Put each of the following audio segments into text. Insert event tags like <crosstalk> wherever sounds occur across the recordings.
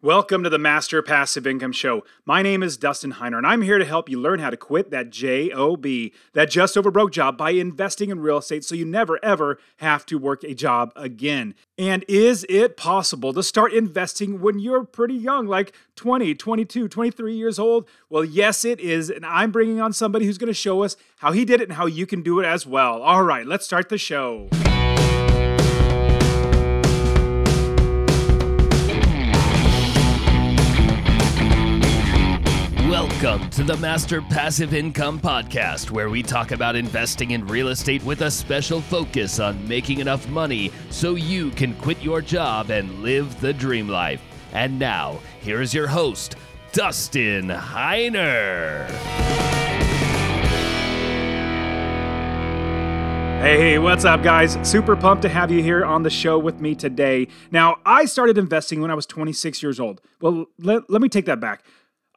Welcome to the Master Passive Income Show. My name is Dustin Heiner, and I'm here to help you learn how to quit that JOB, that just over broke job, by investing in real estate so you never ever have to work a job again. And is it possible to start investing when you're pretty young, like 20, 22, 23 years old? Well, yes, it is. And I'm bringing on somebody who's going to show us how he did it and how you can do it as well. All right, let's start the show. Welcome to the Master Passive Income Podcast, where we talk about investing in real estate with a special focus on making enough money so you can quit your job and live the dream life. And now, here is your host, Dustin Heiner. Hey, what's up, guys? Super pumped to have you here on the show with me today. Now, I started investing when I was 26 years old. Well, let, let me take that back.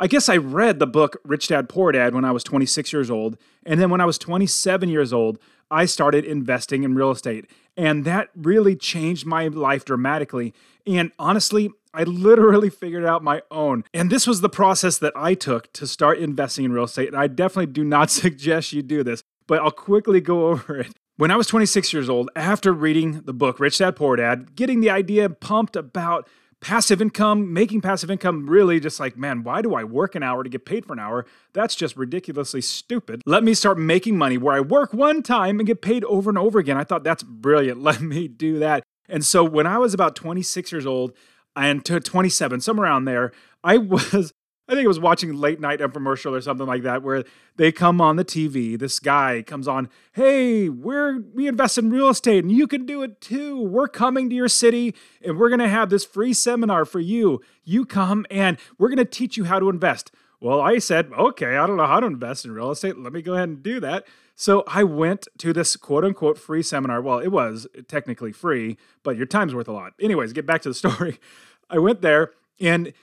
I guess I read the book Rich Dad Poor Dad when I was 26 years old. And then when I was 27 years old, I started investing in real estate. And that really changed my life dramatically. And honestly, I literally <laughs> figured out my own. And this was the process that I took to start investing in real estate. And I definitely do not <laughs> suggest you do this, but I'll quickly go <laughs> over it. When I was 26 years old, after reading the book Rich Dad Poor Dad, getting the idea pumped about passive income, making passive income really just like, man, why do I work an hour to get paid for an hour? That's just ridiculously stupid. Let me start making money where I work one time and get paid over and over again. I thought that's brilliant. <laughs> Let me do that. And so when I was about 26 years old and to 27, somewhere around there, I <laughs> was I think it was watching late night infomercial or something like that, where they come on the TV. This guy comes on, hey, we're we invest in real estate and you can do it too. We're coming to your city and we're gonna have this free seminar for you. You come and we're gonna teach you how to invest. Well, I said, okay, I don't know how to invest in real estate. Let me go ahead and do that. So I went to this quote unquote free seminar. Well, it was technically free, but your time's worth a lot. Anyways, get back to the story. <laughs> I went there and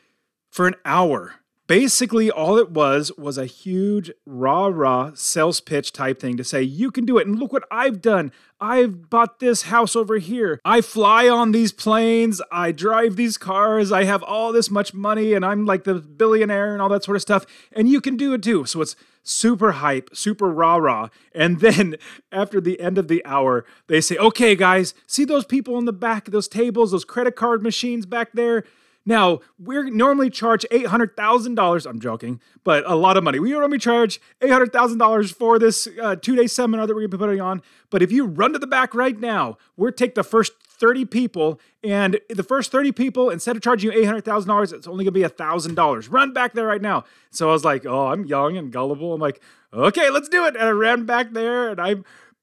for an hour, basically all it was was a huge rah rah sales pitch type thing to say you can do it and look what i've done. I've bought this house over here. I fly on these planes. I drive these cars. I have all this much money and i'm like the billionaire and all that sort of stuff and you can do it too. So it's super hype super rah rah and <laughs> then after the end of the hour they say okay guys see those people in the back of those tables those credit card machines back there now, we normally charge $800,000. I'm joking, but a lot of money. We normally charge $800,000 for this uh, two day seminar that we're going to be putting on. But if you run to the back right now, we'll take the first 30 people, and the first 30 people, instead of charging you $800,000, it's only going to be $1,000. Run back there right now. So I was like, oh, I'm young and gullible. I'm like, okay, let's do it. And I ran back there and I,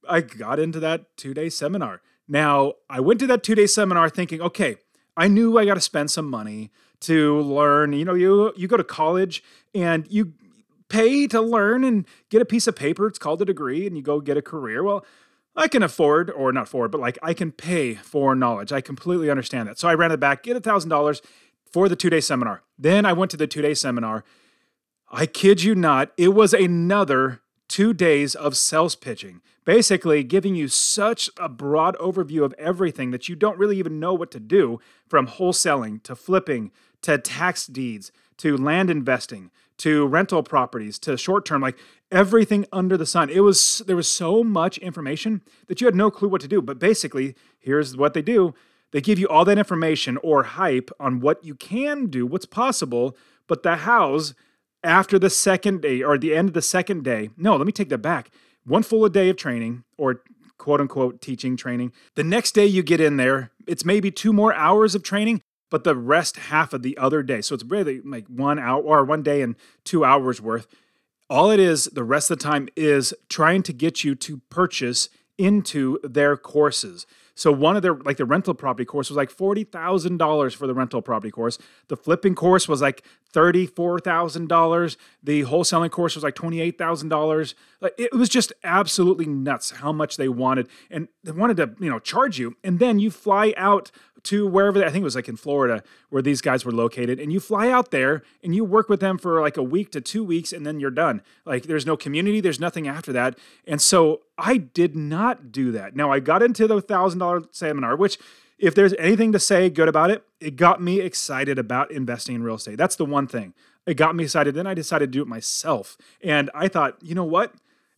I got into that two day seminar. Now, I went to that two day seminar thinking, okay, I knew I got to spend some money to learn. You know, you you go to college and you pay to learn and get a piece of paper. It's called a degree, and you go get a career. Well, I can afford, or not afford, but like I can pay for knowledge. I completely understand that. So I ran it back, get a thousand dollars for the two day seminar. Then I went to the two day seminar. I kid you not, it was another two days of sales pitching, basically giving you such a broad overview of everything that you don't really even know what to do from wholesaling to flipping to tax deeds to land investing to rental properties to short term like everything under the sun it was there was so much information that you had no clue what to do but basically here's what they do they give you all that information or hype on what you can do what's possible but the hows after the second day or the end of the second day. No, let me take that back. One full day of training or quote unquote teaching training. The next day you get in there, it's maybe two more hours of training, but the rest half of the other day. So it's really like one hour or one day and two hours worth. All it is the rest of the time is trying to get you to purchase into their courses. So one of their like the rental property course was like forty thousand dollars for the rental property course. The flipping course was like thirty four thousand dollars. The wholesaling course was like twenty eight thousand dollars. Like it was just absolutely nuts how much they wanted, and they wanted to you know charge you, and then you fly out to wherever I think it was like in Florida where these guys were located, and you fly out there and you work with them for like a week to two weeks, and then you're done. Like there's no community, there's nothing after that. And so I did not do that. Now I got into the thousand dollar seminar, which if there's anything to say good about it, it got me excited about investing in real estate. That's the one thing. It got me excited. Then I decided to do it myself. And I thought, you know what?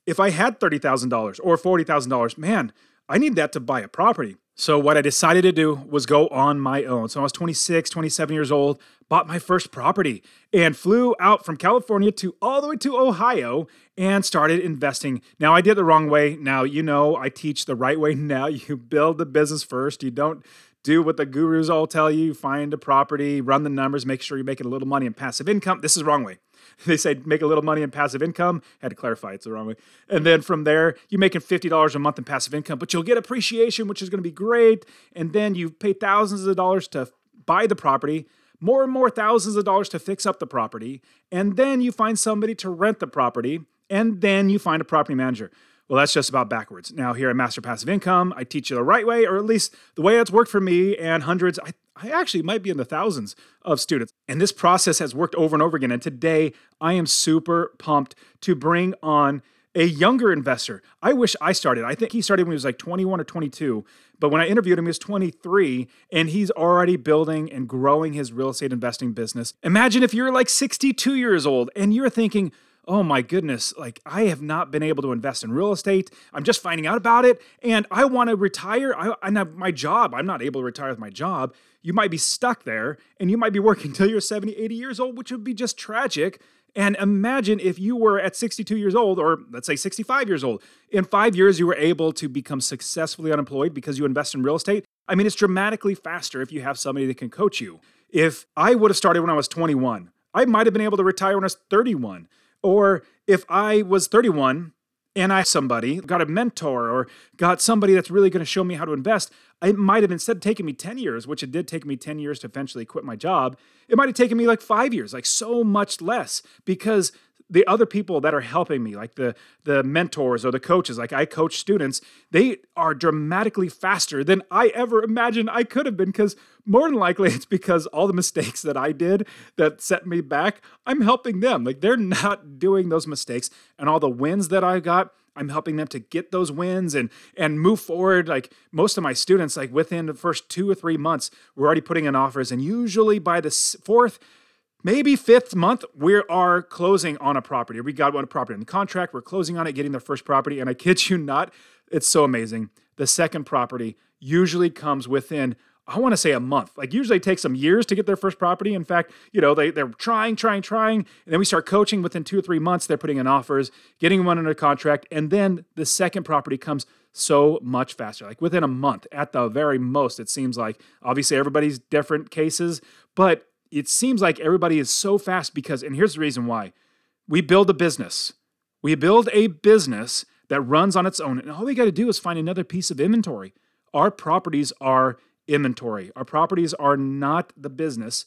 If I had $30,000 or $40,000, man, I need that to buy a property. So, what I decided to do was go on my own. So, I was 26, 27 years old, bought my first property, and flew out from California to all the way to Ohio and started investing. Now, I did the wrong way. Now, you know, I teach the right way <laughs> now. You build the business first, you don't do what the gurus all tell you find a property, run the numbers, make sure you're making a little money in passive income. This is the wrong way. <laughs> they say make a little money in passive income. Had to clarify it's the wrong way. And then from there, you're making $50 a month in passive income, but you'll get appreciation, which is going to be great. And then you pay thousands of dollars to buy the property, more and more thousands of dollars to fix up the property. And then you find somebody to rent the property. And then you find a property manager. Well, that's just about backwards. Now, here at Master Passive Income, I teach you the right way, or at least the way that's worked for me and hundreds, I, I actually might be in the thousands of students. And this process has worked over and over again. And today, I am super pumped to bring on a younger investor. I wish I started. I think he started when he was like 21 or 22. But when I interviewed him, he was 23 and he's already building and growing his real estate investing business. Imagine if you're like 62 years old and you're thinking, oh my goodness, like I have not been able to invest in real estate. I'm just finding out about it and I want to retire. I, I my job. I'm not able to retire with my job. You might be stuck there and you might be working <laughs> till you're 70, 80 years old, which would be just tragic. And imagine if you were at 62 years old, or let's say 65 years old, in five years you were able to become successfully unemployed because you invest in real estate. I mean, it's dramatically faster if you have somebody that can coach you. If I would have started when I was 21, I might have been able to retire when I was 31. Or if I was 31 and I somebody got a mentor or got somebody that's really going to show me how to invest, it might have instead taken me 10 years, which it did take me 10 years to eventually quit my job. It might have taken me like five years, like so much less because the other people that are helping me like the the mentors or the coaches like i coach students they are dramatically faster than i ever imagined i could have been because more than likely <laughs> it's because all the mistakes that i did that set me back i'm helping them. Like they're not doing those mistakes. And all the wins that i got I'm helping them to get those wins and and move forward. Like most of my students, like within the first two or three months, we're already putting in offers, and usually by the fourth, maybe fifth month, we are closing on a property. We got one property in the contract. We're closing on it, getting their first property. And I kid you not, it's so amazing. The second property usually comes within, I want to say a month. Like usually it takes years to get their first property. In fact, you know, they, they're trying, trying, trying. And then we start coaching within two or three months. They're putting in offers, getting one under contract. And then the second property comes so much faster, like within a month at the very most, it seems like. Obviously, everybody's different cases, but it seems like everybody is so fast because, and here's the reason why we build a business. We build a business that runs on its own. And all we got to do is find another piece of inventory. Our properties are inventory. Our properties are not the business.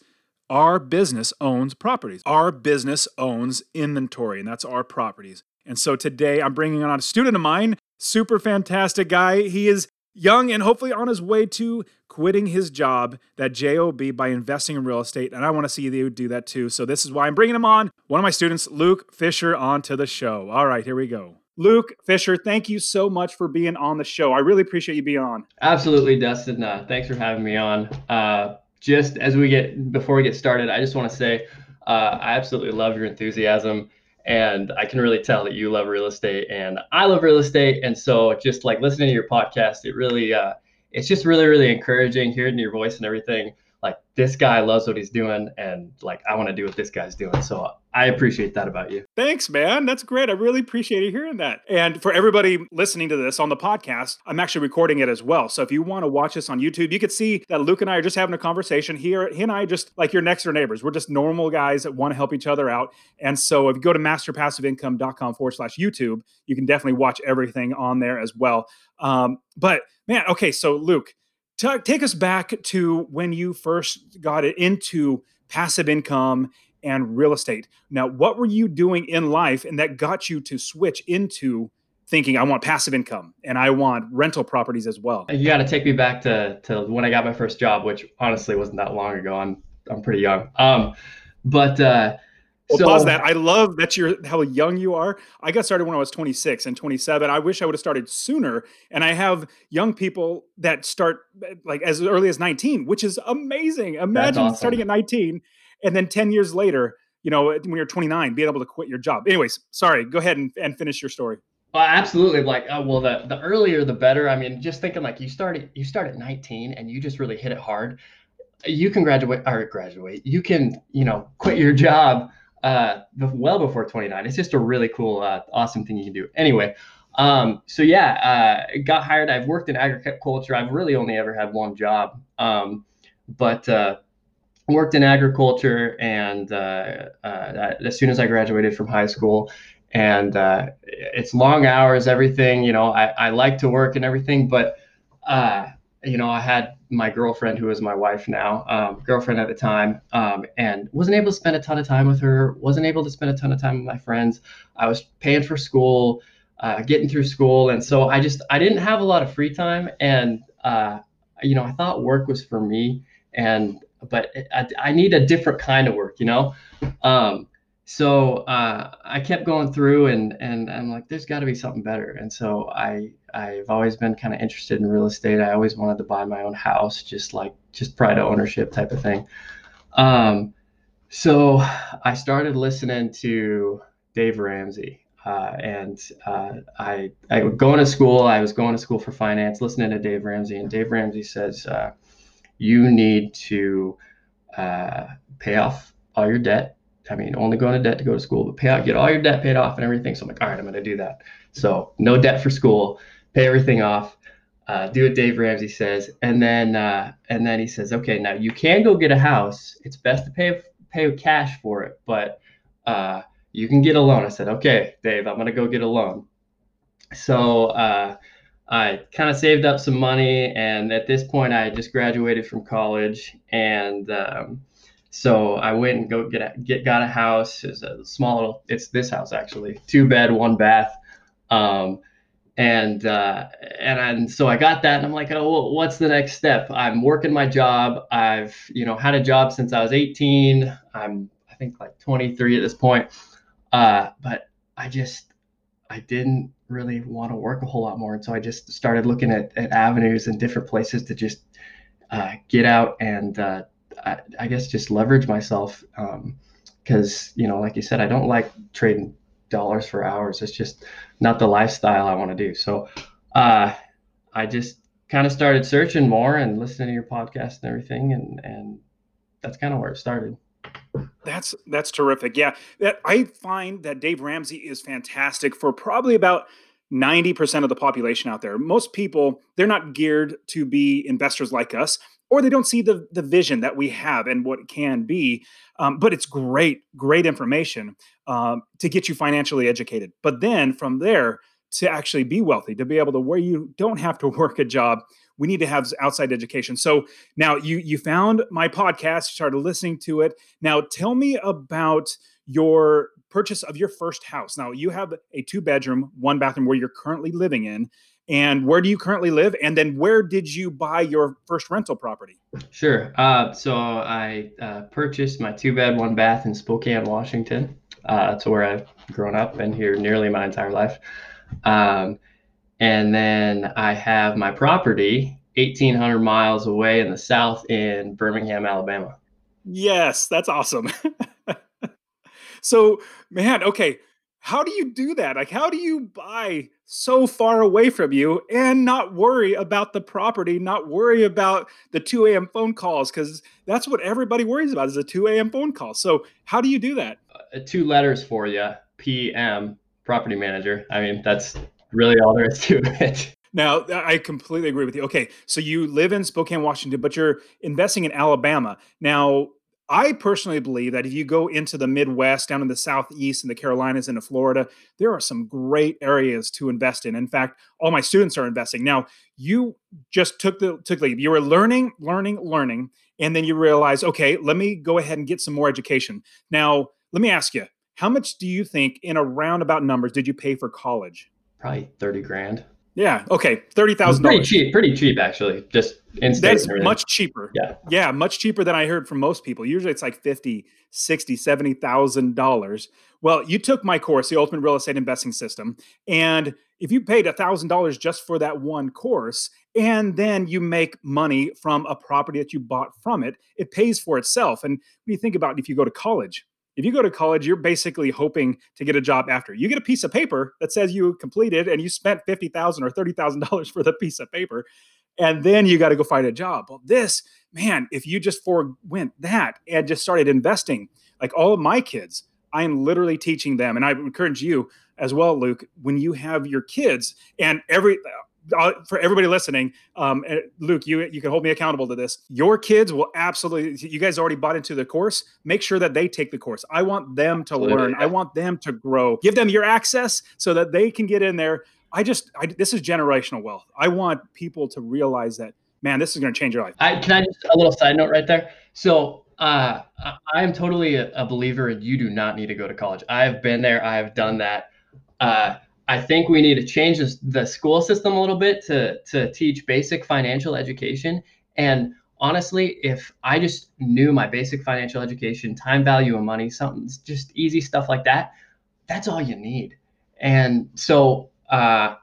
Our business owns properties. Our business owns inventory, and that's our properties. And so today I'm bringing on a student of mine, super fantastic guy. He is young and hopefully on his way to quitting his job, that job, by investing in real estate. And I want to see you do that too. So this is why I'm bringing him on, one of my students, Luke Fisher, onto the show. All right, here we go. Luke Fisher, thank you so much for being on the show. I really appreciate you being on. Absolutely, Dustin. Uh, thanks for having me on. Uh, just as we get before we get started, I just want to say uh, I absolutely love your enthusiasm and I can really tell that you love real estate and I love real estate. And so just like listening to your podcast, it really, uh, it's just really, really encouraging hearing your voice and everything like this guy loves what he's doing and like I want to do what this guy's doing. So I appreciate that about you. Thanks, man. That's great. I really appreciate you hearing that. And for everybody listening to this on the podcast, I'm actually recording it as well. So if you want to watch this on YouTube, you could see that Luke and I are just having a conversation here. He and I just like your next door neighbors. We're just normal guys that want to help each other out. And so if you go to masterpassiveincome.com forward slash YouTube, you can definitely watch everything on there as well. Um, but man, okay, so Luke, T- take us back to when you first got it into passive income and real estate. Now, what were you doing in life and that got you to switch into thinking I want passive income and I want rental properties as well. You got to take me back to to when I got my first job, which honestly wasn't that long ago. I'm I'm pretty young. Um, but uh, well, so, pause that. I love that you're how young you are. I got started when I was 26 and 27. I wish I would have started sooner. And I have young people that start like as early as 19, which is amazing. Imagine awesome. starting at 19 and then 10 years later, you know, when you're 29, being able to quit your job. Anyways, sorry. Go ahead and, and finish your story. Well, absolutely. Like, uh, well, the the earlier the better. I mean, just thinking like you started you start at 19 and you just really hit it hard. You can graduate or graduate. You can you know quit your job uh, well before 29. It's just a really cool, uh, awesome thing you can do. Anyway, um, so yeah, uh, got hired. I've worked in agriculture. I've really only ever had one job, um, but uh, worked in agriculture. And uh, uh, as soon as I graduated from high school, and uh, it's long hours, everything. You know, I, I like to work and everything, but uh, you know, I had my girlfriend, who is my wife now, um, girlfriend at the time, um, and wasn't able to spend a ton of time with her. Wasn't able to spend a ton of time with my friends. I was paying for school, uh, getting through school, and so I just I didn't have a lot of free time. And uh, you know, I thought work was for me, and but I, I need a different kind of work, you know. Um, so uh, I kept going through and and I'm like, there's got to be something better. And so I I've always been kind of interested in real estate. I always wanted to buy my own house, just like just pride of ownership type of thing. Um, so I started listening to Dave Ramsey. Uh, and uh, I I was going to school. I was going to school for finance, listening to Dave Ramsey, and Dave Ramsey says uh, you need to uh, pay off all your debt I mean, only go into debt to go to school, but pay out, get all your debt paid off and everything. So I'm like, all right, I'm going to do that. So no debt for school, pay everything off, uh, do what Dave Ramsey says, and then uh, and then he says, okay, now you can go get a house. It's best to pay pay cash for it, but uh, you can get a loan. I said, okay, Dave, I'm going to go get a loan. So uh, I kind of saved up some money, and at this point, I just graduated from college, and um, so I went and go get a, get got a house. It's a small little. It's this house actually, two bed, one bath. Um, and uh, and and so I got that, and I'm like, oh, well, what's the next step? I'm working my job. I've you know had a job since I was 18. I'm I think like 23 at this point. Uh, but I just I didn't really want to work a whole lot more, and so I just started looking at, at avenues and different places to just uh, get out and uh, I, I guess just leverage myself because um, you know like you said i don't like trading dollars for hours. It's just not the lifestyle i want to do. So uh, i just kind of started searching more and listening to your podcast and everything and and that's kind of where it started. That's that's terrific. Yeah that i find that dave ramsey is fantastic for probably about 90% of the population out there. Most people they're not geared to be investors like us or they don't see the the vision that we have and what it can be. Um, but it's great, great information um, to get you financially educated. But then from there to actually be wealthy, to be able to where you don't have to <laughs> work a job, we need to have outside education. So now you you found my podcast, you started listening to it. Now tell me about your purchase of your first house. Now you have a two bedroom, one bathroom where you're currently living in and where do you currently live? And then where did you buy your first rental property? Sure. Uh, so i uh, purchased my two bed one bath in spokane washington. Uh, that's where i've grown up been here nearly my entire life. Um, and then i have my property 1800 miles away in the south in birmingham alabama. Yes that's awesome. <laughs> So man okay how do you do that? Like, how do you buy so far away from you and not worry about the property, not worry about the 2 a.m. phone calls? Because that's what everybody worries about is a 2 a.m. phone call. So, how do you do that? Uh, two letters for you PM, property manager. I mean, that's really all there is to <laughs> it. Now, I completely agree with you. Okay, so you live in Spokane, Washington, but you're investing in Alabama. Now, I personally believe that if you go into the Midwest, down in the Southeast, and the Carolinas, into Florida, there are some great areas to invest in. In fact, all my students are investing. Now, you just took the took lead. You were learning, learning, learning, and then you realize, okay, let me go ahead and get some more education. Now, let me ask you, how much do you think, in a roundabout numbers, did you pay for college? probably 30 grand. Yeah. Okay. Thirty thousand Pretty cheap, pretty cheap actually. Just. That's much cheaper. Yeah. Yeah, much cheaper than I heard from most people. Usually it's like 50, 60, 70,000 dollars. Well, you took my course, the Ultimate Real Estate Investing System, and if you paid $1,000 just for that one course and then you make money from a property that you bought from it, it pays for itself. And when you think about it, if you go to college, if you go to college, you're basically hoping to get a job after. You get a piece of paper that says you completed and you spent 50,000 or $30,000 <laughs> for the piece of paper and then you got to go find a job. Well, this, man, if you just forewent that and just started investing, like all of my kids, I am literally teaching them, and I encourage you as well, Luke, when you have your kids and every uh, for everybody listening, um, Luke, you you can hold me accountable to this. Your kids will absolutely. You guys already bought into the course. Make sure that they take the course. I want them to Absolutely, learn. I want them to grow. Give them your access so that they can get in there. I just, I, this is generational wealth. I want people to realize that, man, this is going to change your life. I can I just a little side note right there. So uh, I am totally a, a believer in you do not need to go to college. I have been there. I have done that. Uh, I think we need to change the school system a little bit to to teach basic financial education. And honestly, if I just knew my basic financial education, time value of money, something just easy stuff like that, that's all you need. And so, uh,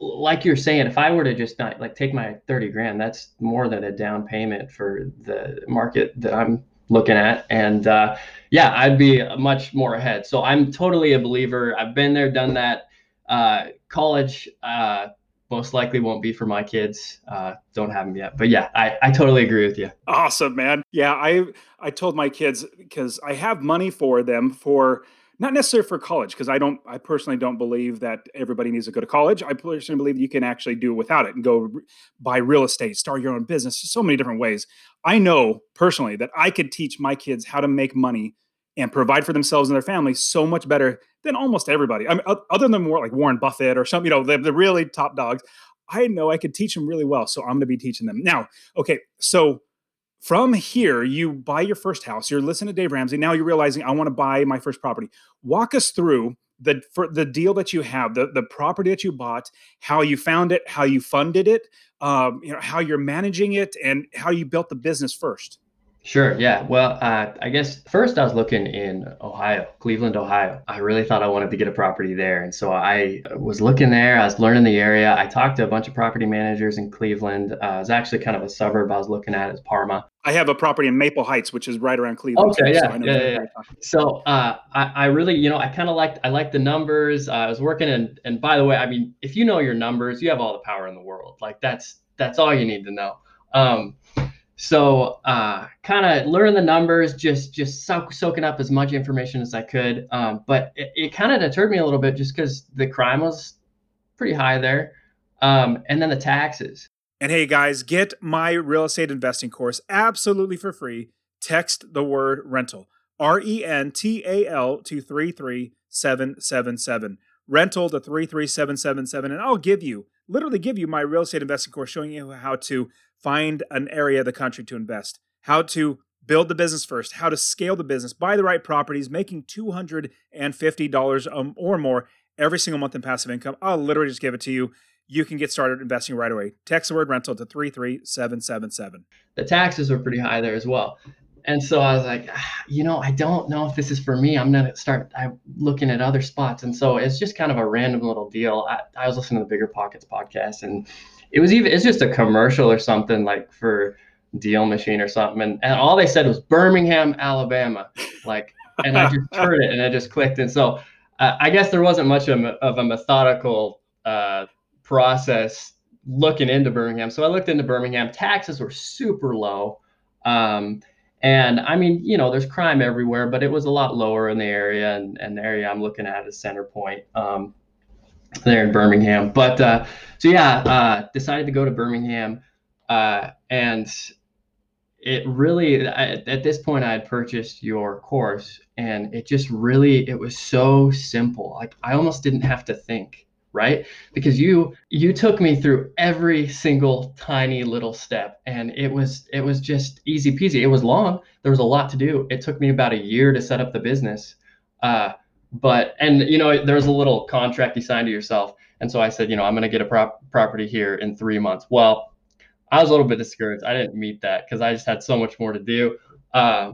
like you're saying, if I were to just not like take my 30 grand, that's more than a down payment for the market that I'm looking at. And uh, yeah, I'd be much more ahead. So I'm totally a believer. I've been there, done that. Uh, college uh, most likely won't be for my kids. Uh, don't have them yet. But yeah, I, I totally agree with you. Awesome, man. Yeah, I I told my kids because I have money for them for not necessarily for college because I don't I personally don't believe that everybody needs to go to college. I personally believe you can actually do it without it and go buy real estate, start your own business. So many different ways. I know personally that I could teach my kids how to make money and provide for themselves and their families so much better than almost everybody. I mean, other than more like Warren Buffett or some, you know, the, the really top dogs. I know I could teach them really well, so I'm going to be teaching them now. Okay, so from here, you buy your first house. You're listening to Dave Ramsey. Now you're realizing I want to buy my first property. Walk us through the for the deal that you have, the the property that you bought, how you found it, how you funded it, um, you know, how you're managing it, and how you built the business first. Sure. Yeah. Well, uh, I guess first I was looking in Ohio, Cleveland, Ohio. I really thought I wanted to get a property there. And so I was looking there. I was learning the area. I talked to a bunch of property managers in Cleveland. Uh, it was actually kind of a suburb I was looking at is Parma. I have a property in Maple Heights, which is right around Cleveland. Okay, yeah, I know yeah, yeah, talking So uh, I, I really, you know, I kind of liked, I liked the numbers. Uh, I was working and, and by the way, I mean, if you know your numbers, you have all the power in the world. Like that's, that's all you need to know. Um, so uh, kind of learn the numbers, just just soak, soaking up as much information as I could. Um, but it, it kind of deterred me a little bit just because the crime was pretty high there, um, and then the taxes. And hey guys, get my real estate investing course absolutely for free. Text the word rental. R E N T A L to 33777. Rental to 33777. And I'll give you, literally give you my real estate investing course showing you how to find an area of the country to invest, how to build the business first, how to scale the business, buy the right properties, making $250 um, or more every single month in passive income. I'll literally just give it to you you can get started investing right away. Text the word rental to 33777. The taxes were pretty high there as well. And so I was like, ah, you know, I don't know if this is for me. I'm gonna start I'm looking at other spots. And so it's just kind of a random little deal. I, I was listening to the Bigger Pockets podcast, and it was even it's just a commercial or something like for Deal Machine or something, and, and all they said was Birmingham, Alabama, like, and I just <laughs> heard it and it just clicked. And so uh, I guess there wasn't much of a, of a methodical uh, process looking into Birmingham. So I looked into Birmingham. Taxes were super low. Um, and I mean, you know, there's crime everywhere, but it was a lot lower in the area. And, and the area I'm looking at is Center Point um, there in Birmingham. But uh, so, yeah, uh, decided to go to Birmingham. Uh, and it really, I, at this point, I had purchased your course and it just really, it was so simple. Like I almost didn't have to think right because you you took me through every single tiny little step and it was it was just easy peasy it was long there was a lot to do it took me about a year to set up the business uh, but and you know there's a little contract you sign to yourself And so I said, you know, I'm going to get a prop- property here in three months. Well, I was a little bit discouraged. I didn't meet that because I just had so much more to do. Uh,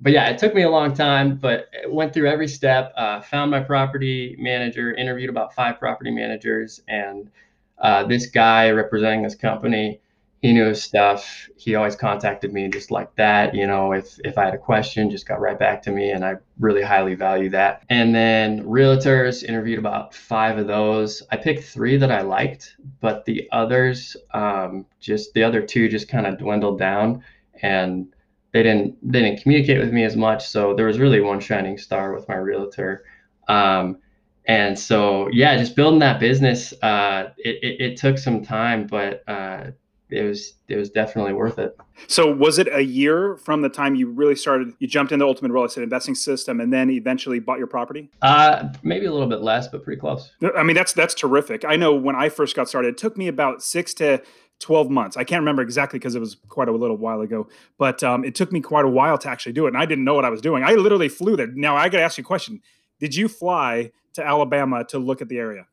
but yeah, it took me a long time, but it went through every step. Uh, found my property manager, interviewed about five property managers, and uh, this guy representing this company he knew his stuff. He always contacted me just like that. You know, if if I had a question, just got right back to me, and I really highly value that. And then realtors interviewed about five of those. I picked three that I liked, but the others, um, just the other two, just kind of dwindled down, and they didn't they didn't communicate with me as much. So there was really one shining star with my realtor. Um, and so yeah, just building that business, uh, it, it, it took some time, but uh, it was it was definitely worth it. So was it a year from the time you really started? You jumped into Ultimate Real Estate Investing System, and then eventually bought your property. Uh, maybe a little bit less, but pretty close. I mean, that's that's terrific. I know when I first got started, it took me about six to 12 months. I can't remember exactly because it was quite a little while ago, but um, it took me quite a while to actually do it. And I didn't know what I was doing. I literally flew there. Now I got to ask you a question. Did you fly to Alabama to look at the area?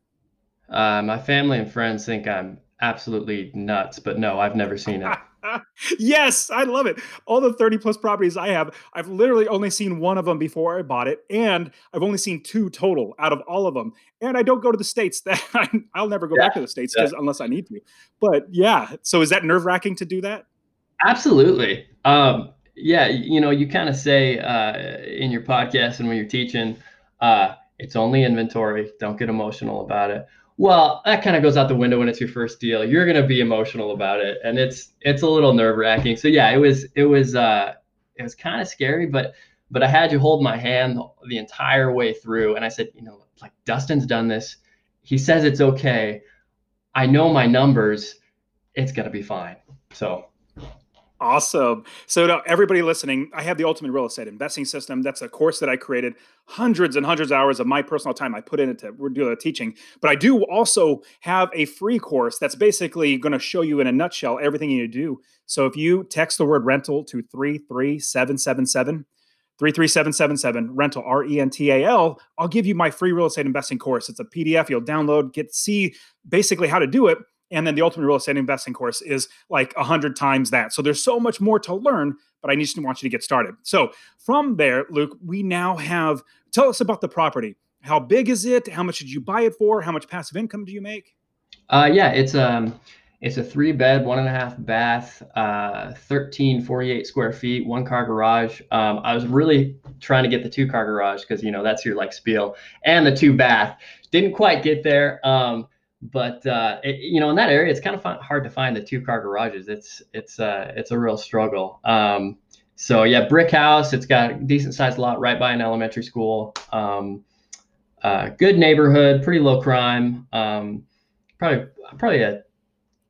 Uh, my family and friends think I'm absolutely nuts, but no, I've never seen it. <laughs> yes, I love it. All the 30 plus properties I have, I've literally only seen one of them before I bought it, and I've only seen two total out of all of them. And I don't go to the states. <laughs> That I, will never go yeah, back to the states yeah. unless I need to. But yeah, so is that nerve wracking to do that? Absolutely. Um, yeah, you know, you kind of say uh, in your podcast and when you're teaching, uh, it's only inventory. Don't get emotional about it. Well, that kind of goes out the window when it's your first deal. You're gonna be emotional about it, and it's it's a little nerve wracking. So yeah, it was it was uh, it was kind of scary, but but I had you hold my hand the entire way through, and I said, you know, like Dustin's done this. He says it's okay. I know my numbers. It's gonna be fine. So Awesome. So now everybody listening, I have the ultimate real estate investing system. That's a course that I created, hundreds and hundreds of hours of my personal time I put into do the teaching. But I do also have a free course that's basically going to show you in a nutshell everything you need to do. So if you text the word rental to 33777 33777 rental R E N T A L, I'll give you my free real estate investing course. It's a PDF you'll download, get see basically how to do it and then the ultimate real estate investing course is like a hundred times that. So there's so much more to learn, but I just want you to get started. So from there, Luke, we now have tell us about the property. How big is it? How much did you buy it for? How much passive income do you make? Uh, yeah, it's um it's a three bed, one and a half bath, uh, 1348 square feet, one car garage. Um, I was really trying to get the two car garage because you know that's your like spiel, and the two bath. Didn't quite get there. Um, but uh, it, you know in that area it's kind of fun, hard to find the two car garages. It's it's uh, it's a real struggle. Um, so yeah brick house it's got a decent sized lot right by an elementary school. Um, uh, good neighborhood pretty low crime. Um, probably probably a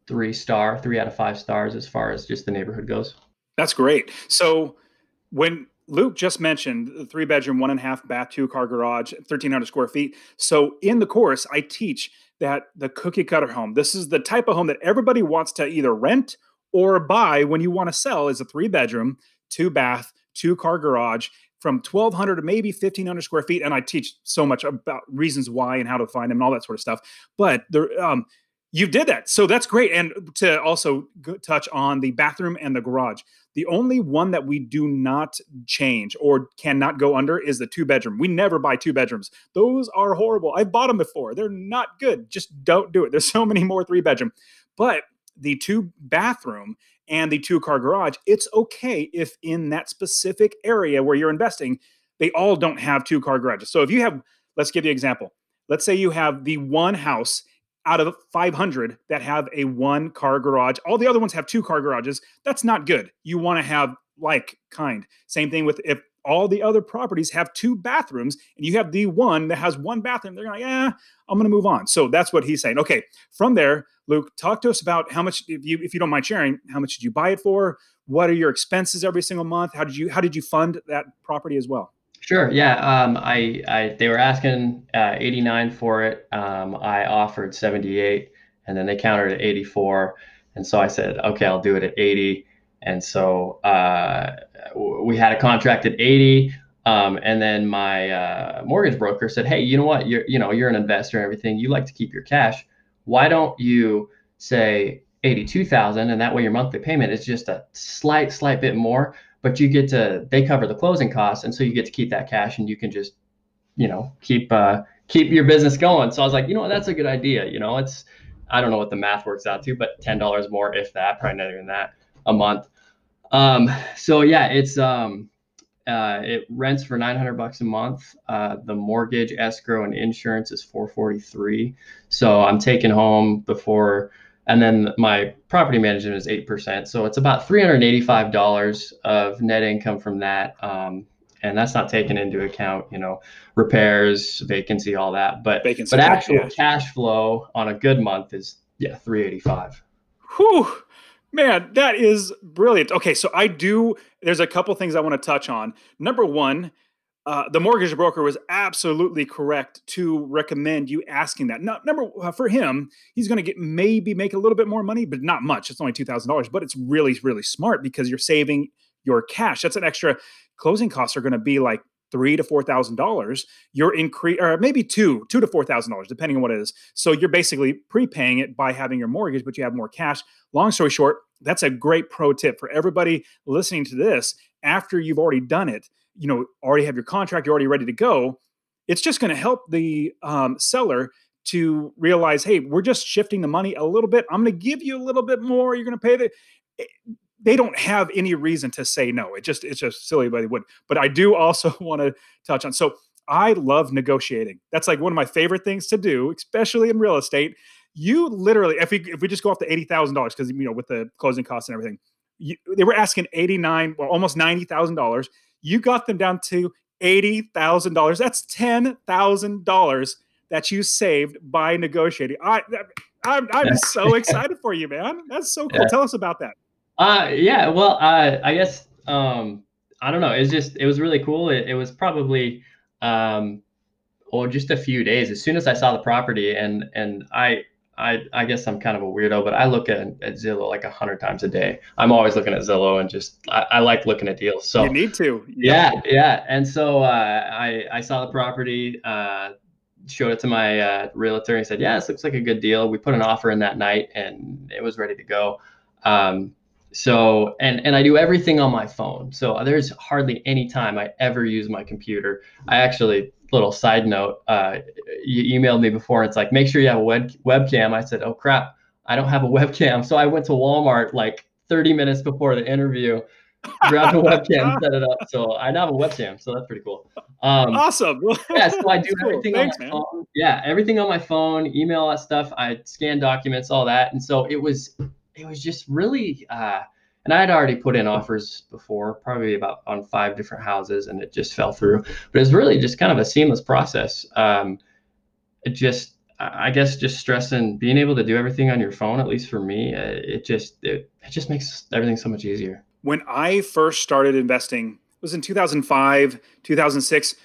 three star three out of five stars as far as just the neighborhood goes. That's great. So when Luke just mentioned the three bedroom, one and a half bath, two car garage, 1,300 square feet. So in the course, I teach that the cookie cutter home, this is the type of home that everybody wants to either rent or buy when you want to sell, is a three bedroom, two bath, two car garage from 1,200 to maybe 1,500 square feet. And I teach so much about reasons why and how to find them and all that sort of stuff. But the, um, you did that. So that's great. And to also touch on the bathroom and the garage. The only one that we do not change or cannot go under is the two bedroom. We never buy two bedrooms. Those are horrible. I've bought them before. They're not good. Just don't do it. There's so many more three bedroom. But the two bathroom and the two car garage, it's okay if in that specific area where you're investing, they all don't have two car garages. So if you have, let's give you an example. Let's say you have the one house out of 500 that have a one car garage. All the other ones have two car garages. That's not good. You want to have like kind. Same thing with if all the other properties have two bathrooms and you have the one that has one bathroom, they're going yeah, I'm going to move on. So that's what he's saying. Okay, from there, Luke, talk to us about how much, if you if you don't mind sharing, how much did you buy it for? What are your expenses every single month? How did you how did you fund that property as well? Sure. Yeah. Um, I, I, they were asking uh, 89 for it. Um, I offered 78, and then they countered at 84, and so I said, okay, I'll do it at 80. And so uh, we had a contract at 80. Um, and then my uh, mortgage broker said, "Hey, you know what? You're you know you're an investor and everything. You like to keep your cash. Why don't you say eighty-two thousand, and that way your monthly payment is just a slight slight bit more, but you get to they cover the closing costs, and so you get to keep that cash, and you can just you know keep uh, keep your business going." So I was like, you know what? That's a good idea. You know, it's I don't know what the math works out to, but ten dollars more, if that, probably not even that, a month. Um, so yeah, it's um, uh, it rents for 900 bucks a month. Uh, the mortgage, escrow, and insurance is 443. So I'm taking home before, and then my property management is eight percent. So it's about 385 dollars of net income from that. Um, and that's not taken into account, you know, repairs, vacancy, all that. But vacancy, but actual yeah. cash flow on a good month is yeah 385. Whew. Man, that is brilliant. Okay, so I do. There's a couple things I want to touch on. Number one, uh, the mortgage broker was absolutely correct to recommend you asking that. No, number uh, for him, he's going to get maybe make a little bit more money, but not much. It's only two thousand dollars, but it's really really smart because you're saving your cash. That's an extra. Closing costs are going to be like three to four thousand dollars, you're increase or maybe two, two to four thousand dollars, depending on what it is. So you're basically prepaying it by having your mortgage, but you have more cash. Long story short, that's a great pro tip for everybody listening to this. After you've already done it, you know, already have your contract, you're already ready to go. It's just going to help the um, seller to realize, hey, we're just shifting the money a little bit. I'm going to give you a little bit more. You're going to pay the they don't have any reason to say no. It just it's just silly, but they would. But I do also <laughs> want to touch on. So I love negotiating. That's like one of my favorite things to do, especially in real estate. You literally, if we if we just go off the eighty thousand dollars, because you know with the closing costs and everything, you, they were asking eighty nine, well, almost ninety thousand dollars. You got them down to eighty thousand dollars. That's ten thousand dollars that you saved by negotiating. I, I'm I'm <laughs> so excited for you, man. That's so cool. Yeah. Tell us about that. Uh, yeah. Well, uh, I guess um, I don't know. It's just it was really cool. It, it was probably um, or just a few days. As soon as I saw the property, and and I I I guess I'm kind of a weirdo, but I look at, at Zillow like a hundred times a day. I'm always looking at Zillow and just I, I like looking at deals. So you need to. Yeah, yeah. yeah. And so uh, I I saw the property. Uh, showed it to my uh, realtor and said, "Yeah, this looks like a good deal." We put an offer in that night, and it was ready to go. Um, so and and i do everything on my phone so there's hardly any time i ever use my computer i actually little side note uh, you emailed me before. It's like make sure you have a web webcam. I said oh crap. I don't have a <laughs> webcam. So i went to walmart like 30 minutes before the interview grabbed a webcam <laughs> set it up. So i now have a webcam so that's pretty cool. Um, awesome. <laughs> yeah so i do everything Thanks, on my man. phone. Yeah everything on my phone email that stuff. I scan documents all that. And so it was it was just really uh, and I had already put in offers before, probably about on five different houses, and it just fell through. But it's really just kind of a seamless process. Um, it just, I guess, just stressing being able to do everything on your phone. At least for me, uh, it just it, it just makes everything so much easier. When I first started investing, it was in 2005, 2006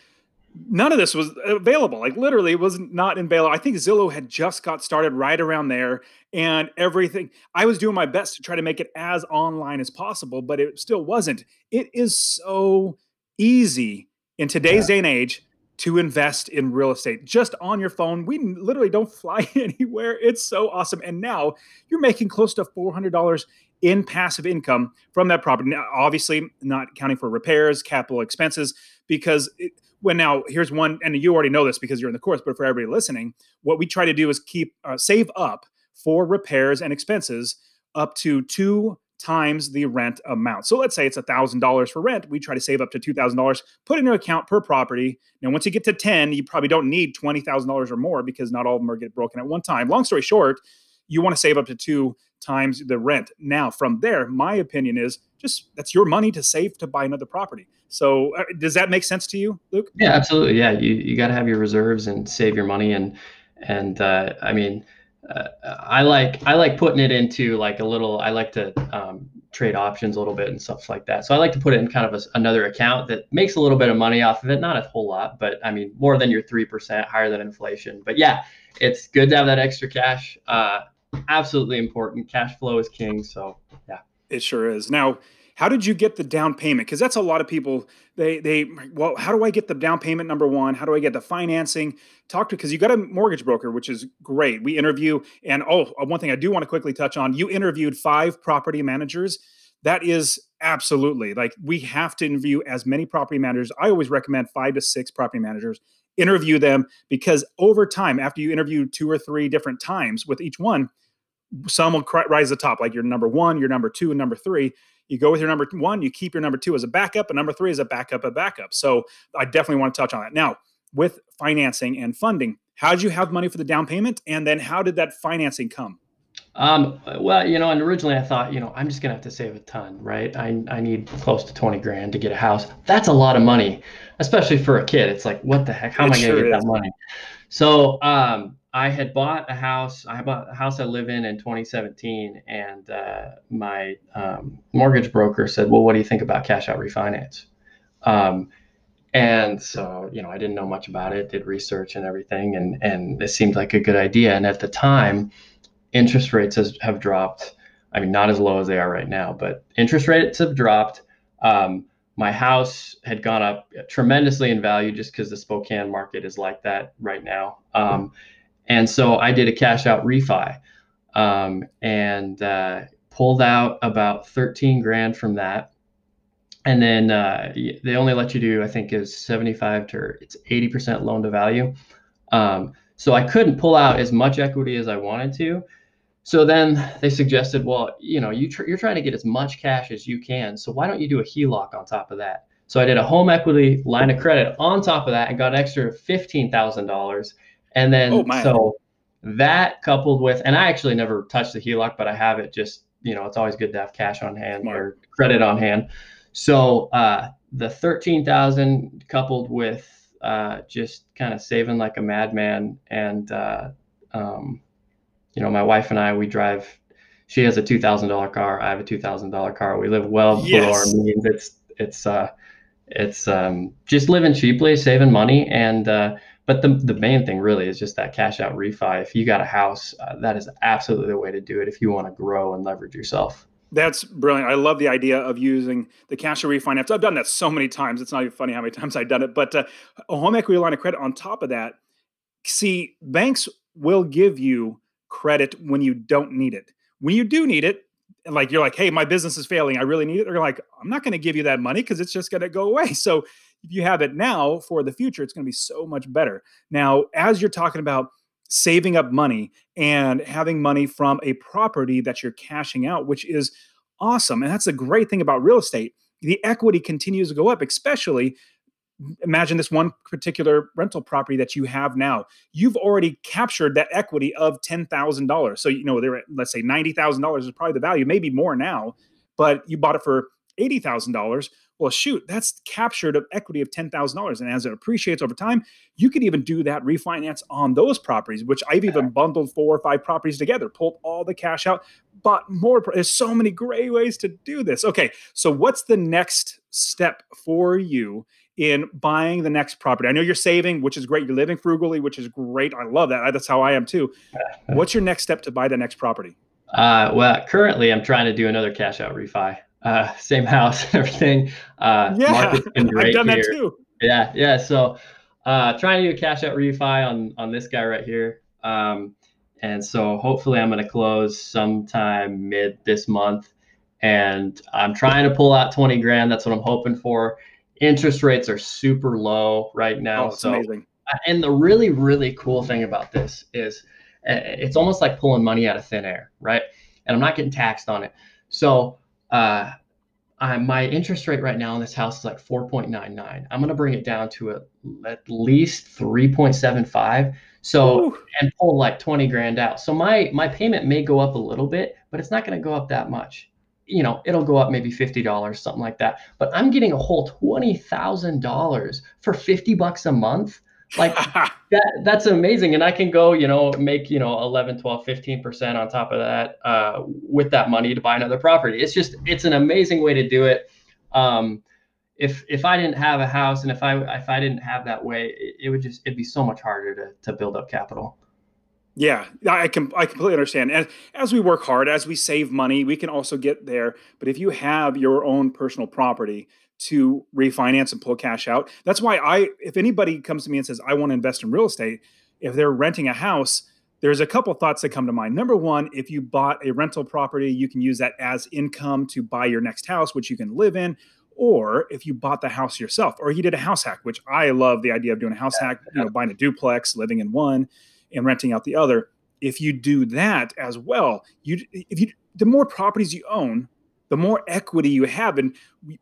none of this was available. Like literally, it was not available. I think Zillow had just got started right around there, and everything. I was doing my best to try to make it as online as possible, but it still wasn't. It is so easy in today's yeah. day and age to invest in real estate just on your phone. We literally don't <laughs> fly anywhere. It's so awesome. And now you're making close to $400 in passive income from that property. Now, obviously, not counting for repairs, capital expenses, because it, when now here's one, and you already know this because you're in the course, but for everybody listening, what we try to do is keep uh, save up for repairs and expenses up to two times the rent amount. So let's say it's a $1,000 for rent. We try to save up to $2,000, put in an account per property. Now, once you get to 10, you probably don't need $20,000 or more because not all of them are get broken at one time. Long story short, you want to save up to two times the rent. Now, from there, my opinion is just that's your money to save to buy another property. So, uh, does that make sense to you, Luke? Yeah, absolutely. Yeah, you you got to have your reserves and save your money, and and uh, I mean, uh, I like I like putting it into like a little. I like to um, trade options a little bit and stuff like that. So I like to put it in kind of a, another account that makes a little bit of money off of it, not a whole lot, but I mean more than your three percent, higher than inflation. But yeah, it's good to have that extra cash. Uh, absolutely important. Cash flow is king. So yeah, it sure is. Now, how did you get the down payment? Because that's a lot of people. They they well, how do I get the down payment? Number one, how do I get the financing? Talk to because you got a mortgage broker, which is great. We interview, and oh, uh, one thing I do want to quickly touch on: you interviewed five property managers. That is absolutely like we have to interview as many property managers. I always recommend five to six property managers. Interview them because over time, after you interview two or three different times with each one, some will rise to the top, like your number one, your number two, and number three you go with your number one, you keep your number two as a backup, and number three is a backup, a backup. So I definitely want to touch on that. Now, with financing and funding, how did you have money for the down payment? And then how did that financing come? Um, well, you know, and originally I thought, you know, I'm just gonna have to save a ton, right? I, I need close to 20 grand to get a house. That's a lot of money, especially for a kid. It's like, what the heck? How it am I gonna get is. that money? So um, I had bought a house. I bought a house I live in in 2017, and uh, my um, mortgage broker said, "Well, what do you think about cash out refinance?" Um, and so, you know, I didn't know much about it. Did research and everything, and and it seemed like a good idea. And at the time, interest rates has, have dropped. I mean, not as low as they are right now, but interest rates have dropped. Um, my house had gone up tremendously in value just because the Spokane market is like that right now. Um, and so I did a cash out refi um, and uh, pulled out about 13 grand from that. And then uh, they only let you do, I think, is 75 to it's 80% loan to value. Um, so I couldn't pull out as much equity as I wanted to. So then they suggested, well, you know, you tr- you're trying to get as much cash as you can. So why don't you do a HELOC on top of that? So I did a home equity line of credit on top of that and got an extra fifteen thousand dollars. And then oh, so that coupled with, and I actually never touched the HELOC, but I have it just, you know, it's always good to have cash on hand Smart. or credit on hand. So uh, the 13,000 coupled with uh, just kind of saving like a madman. And, uh, um, you know, my wife and I, we drive, she has a $2,000 car. I have a $2,000 car. We live well yes. below our means. It's, it's, uh, it's um, just living cheaply, saving money, and uh, but the, the main thing really is just that cash out refi. If you got a house, uh, that is absolutely the way to do it if you want to grow and leverage yourself. That's brilliant. I love the idea of using the cash out refinance. I've done that so many times. It's not even funny how many times I've done it. But uh, a home equity line of credit on top of that, see, banks will give you credit when you don't need it. When you do need it, like you're like, hey, my business is failing. I really need it. They're like, I'm not going to give you that money because it's just going to go away. <laughs> So if you have it now for the future, it's going to be so much better. Now, as you're talking about saving up money and having money from a property that you're cashing out, which is awesome. And that's the great thing about real estate. The equity continues to go up, especially imagine this one particular rental property that you have now you've already captured that equity of $10000 so you know there let's say $90000 is probably the value maybe more now but you bought it for $80000 well, shoot, that's captured of equity of $10,000. And as it appreciates over time, you could even do that refinance on those properties, which I've even bundled four or five properties together, pulled all the cash out, bought more. There's so many great ways to do this. Okay, so what's the next step for you in buying the next property? I know you're saving, which is great. You're living frugally, which is great. I love that. That's how I am too. <laughs> What's your next step to buy the next property? Uh, well, currently I'm trying to do another cash out refi uh, same house, <laughs> everything. Uh, yeah, I've done here. that too. Yeah, yeah. So uh, trying to do a cash out refi on on this guy right here. Um, and so hopefully I'm going to close sometime mid this month. And I'm trying to pull out 20 grand. That's what I'm hoping for. Interest rates are super low right now. Oh, so amazing. And the really, really cool thing about this is uh, it's almost like pulling money out of thin air, right? And I'm not getting taxed on it. So uh, I, my interest rate right now on this house is like 4.99. I'm going to bring it down to a, at least 3.75. So Ooh. and pull like 20 grand out. So my my payment may go up a little bit, but it's not going to go up that much. You know, it'll go up maybe $50, something like that. But I'm getting a whole $20,000 for 50 bucks a month? Like <laughs> that that's amazing. And i can go you know make you know 11 12 15% on top of that uh, with that money to buy another property. It's just it's an amazing way to do it. Um, if if i didn't have a house and if i if i didn't have that way it, it would just it'd be so much harder to, to build up capital Yeah, I can I completely understand. And as we work hard, as we save money, we can also get there. But if you have your own personal property to refinance and pull cash out, that's why I if anybody comes to me and says I want to invest in real estate, if they're renting a house, there's a couple thoughts that come to mind. Number one, if you bought a rental property, you can use that as income to buy your next house, which you can live in. Or if you bought the house yourself, or you did a house hack, which I love the idea of doing a house hack, you know, buying a duplex, living in one and renting out the other. If you do that as well, you if you the more properties you own, the more equity you have. And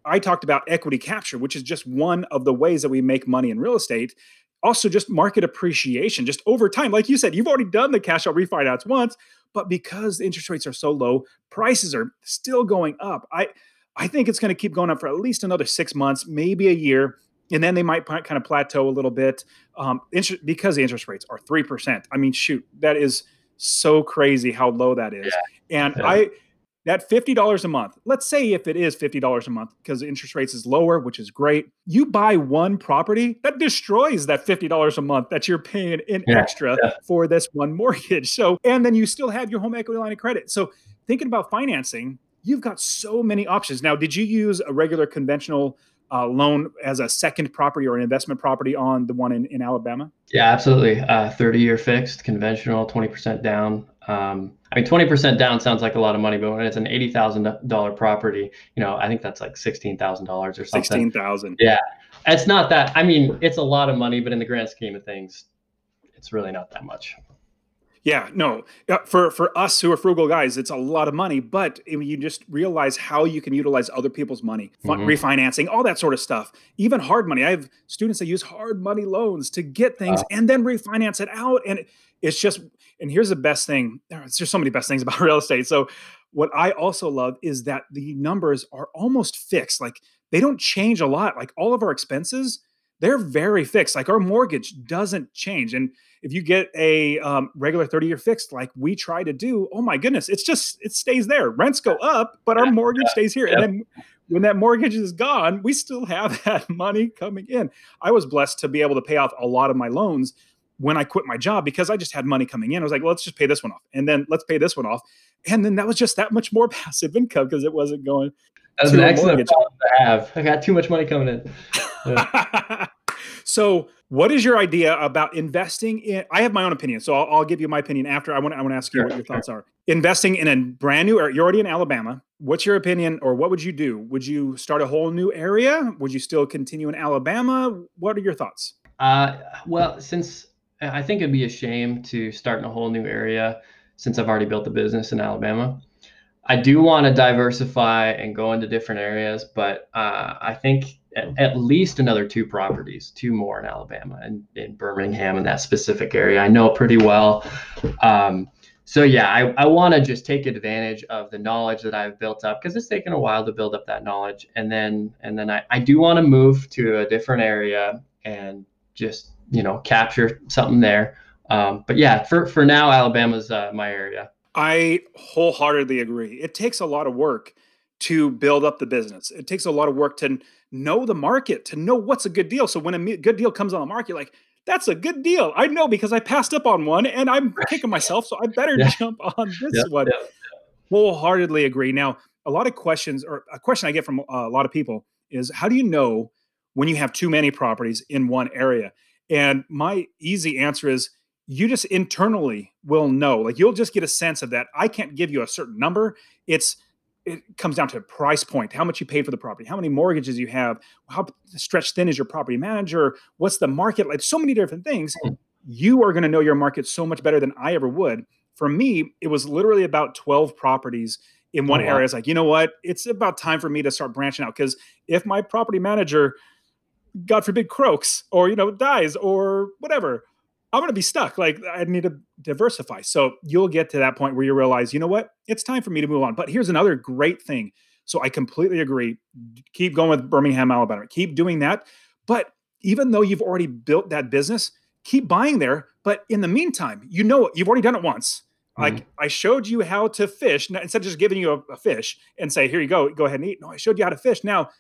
I talked about equity capture, which is just one of the ways that we make money in real estate. Also, just market appreciation, just over time. Like you said, you've already done the cash out refinance once, but because the interest rates are so low, prices are still going up. I I think it's going to keep going up for at least another six months, maybe a year and then they might kind of plateau a little bit um, because the interest rates are three percent. I mean, shoot, that is so crazy how low that is. Yeah. And yeah. I that fifty dollars a month. Let's say if it is fifty dollars a month because the interest rates is lower, which is great. You buy one property that destroys that fifty dollars a month that you're paying in yeah. extra for this one mortgage. So and then you still have your home equity line of credit. So thinking about financing, you've got so many options. Now, did you use a regular conventional uh, loan as a second property or an investment property on the one in, in Alabama? Yeah, absolutely. Uh, 30 year fixed, conventional, 20% down. Um, I mean, 20% down sounds like a lot of money, but when it's an $80,000 property, you know, I think that's like $16,000 or something. 16,000. Yeah. It's not that, I mean, it's a lot of money, but in the grand scheme of things, it's really not that much. Yeah, no. For for us who are frugal guys, it's a lot of money, but you just realize how you can utilize other people's money, mm-hmm. refinancing, all that sort of stuff. Even hard money. I have students that use hard money loans to get things uh, and then refinance it out, and it's just. And here's the best thing. There's just so many best things about <laughs> real estate. So, what I also love is that the numbers are almost fixed. Like they don't change a lot. Like all of our expenses, they're very fixed. Like our mortgage doesn't change, and if you get a um, regular 30 year fixed like we try to do, oh my goodness, it's just, it stays there. Rents go up, but our mortgage stays here. And then when that mortgage is gone, we still have <laughs> that money coming in. I was blessed to be able to pay off a lot of my loans when I quit my job because I just had money coming in. I was like, well, let's just pay this one off. And then let's pay this one off. And then that was just that much more <laughs> passive income because it wasn't going. That's an excellent problem to have. I got too much money coming in. Yeah. <laughs> so what is your idea about investing in? I have my own opinion, so I'll, I'll give you my opinion after. I want I want to ask you sure, what your thoughts are. Investing in a brand new. Area, you're already in Alabama. What's your opinion, or what would you do? Would you start a whole new area? Would you still continue in Alabama? What are your thoughts? Uh, well, since I think it'd be a shame to start in a whole new area, since I've already built a business in Alabama. I do want to diversify and go into different areas, but uh, I think at, at, least another two properties, two more in Alabama and in Birmingham in that specific area. I know pretty well. Um, so yeah, I, I want to just take advantage of the knowledge that I've built up because it's taken a while to build up that knowledge. And then and then I, I do want to move to a different area and just, you know, capture something there. Um, but yeah, for, for now, Alabama's uh, my area. I wholeheartedly agree. It takes a lot of work to build up the business. It takes a lot of work to know the market, to know what's a good deal. So when a good deal comes on the market, like that's a good deal. I know because I passed up on one and I'm kicking myself, so I <laughs> better yeah. jump on this yeah, one. Yeah, Wholeheartedly agree. Now, a lot of questions or a question I get from uh, a lot of people is how do you know when you have too many properties in one area? And my easy answer is you just internally will know. Like you'll just get a sense of that. I can't give you a certain number. It's it comes down to price point, how much you paid for the property, how many mortgages you have, how stretched thin is your property manager, what's the market like, so many different things. Hmm. You are going to know your market so much better than I ever would. For me, it was literally about 12 properties in one oh, wow. area. It's like, you know what? It's about time for me to start branching out because if my property manager, God forbid, croaks or, you know, dies or whatever, I'm going to be stuck. Like I need to diversify. So you'll get to that point where you realize, you know what? It's time for me to move on. But here's another great thing. So I completely agree. Keep going with Birmingham, Alabama. Keep doing that. But even though you've already built that business, keep buying there. But in the meantime, you know what? you've already done it once. Mm-hmm. Like I showed you how to fish instead of just giving you a, a fish and say, here you go, go ahead and eat. No, I showed you how to fish. Now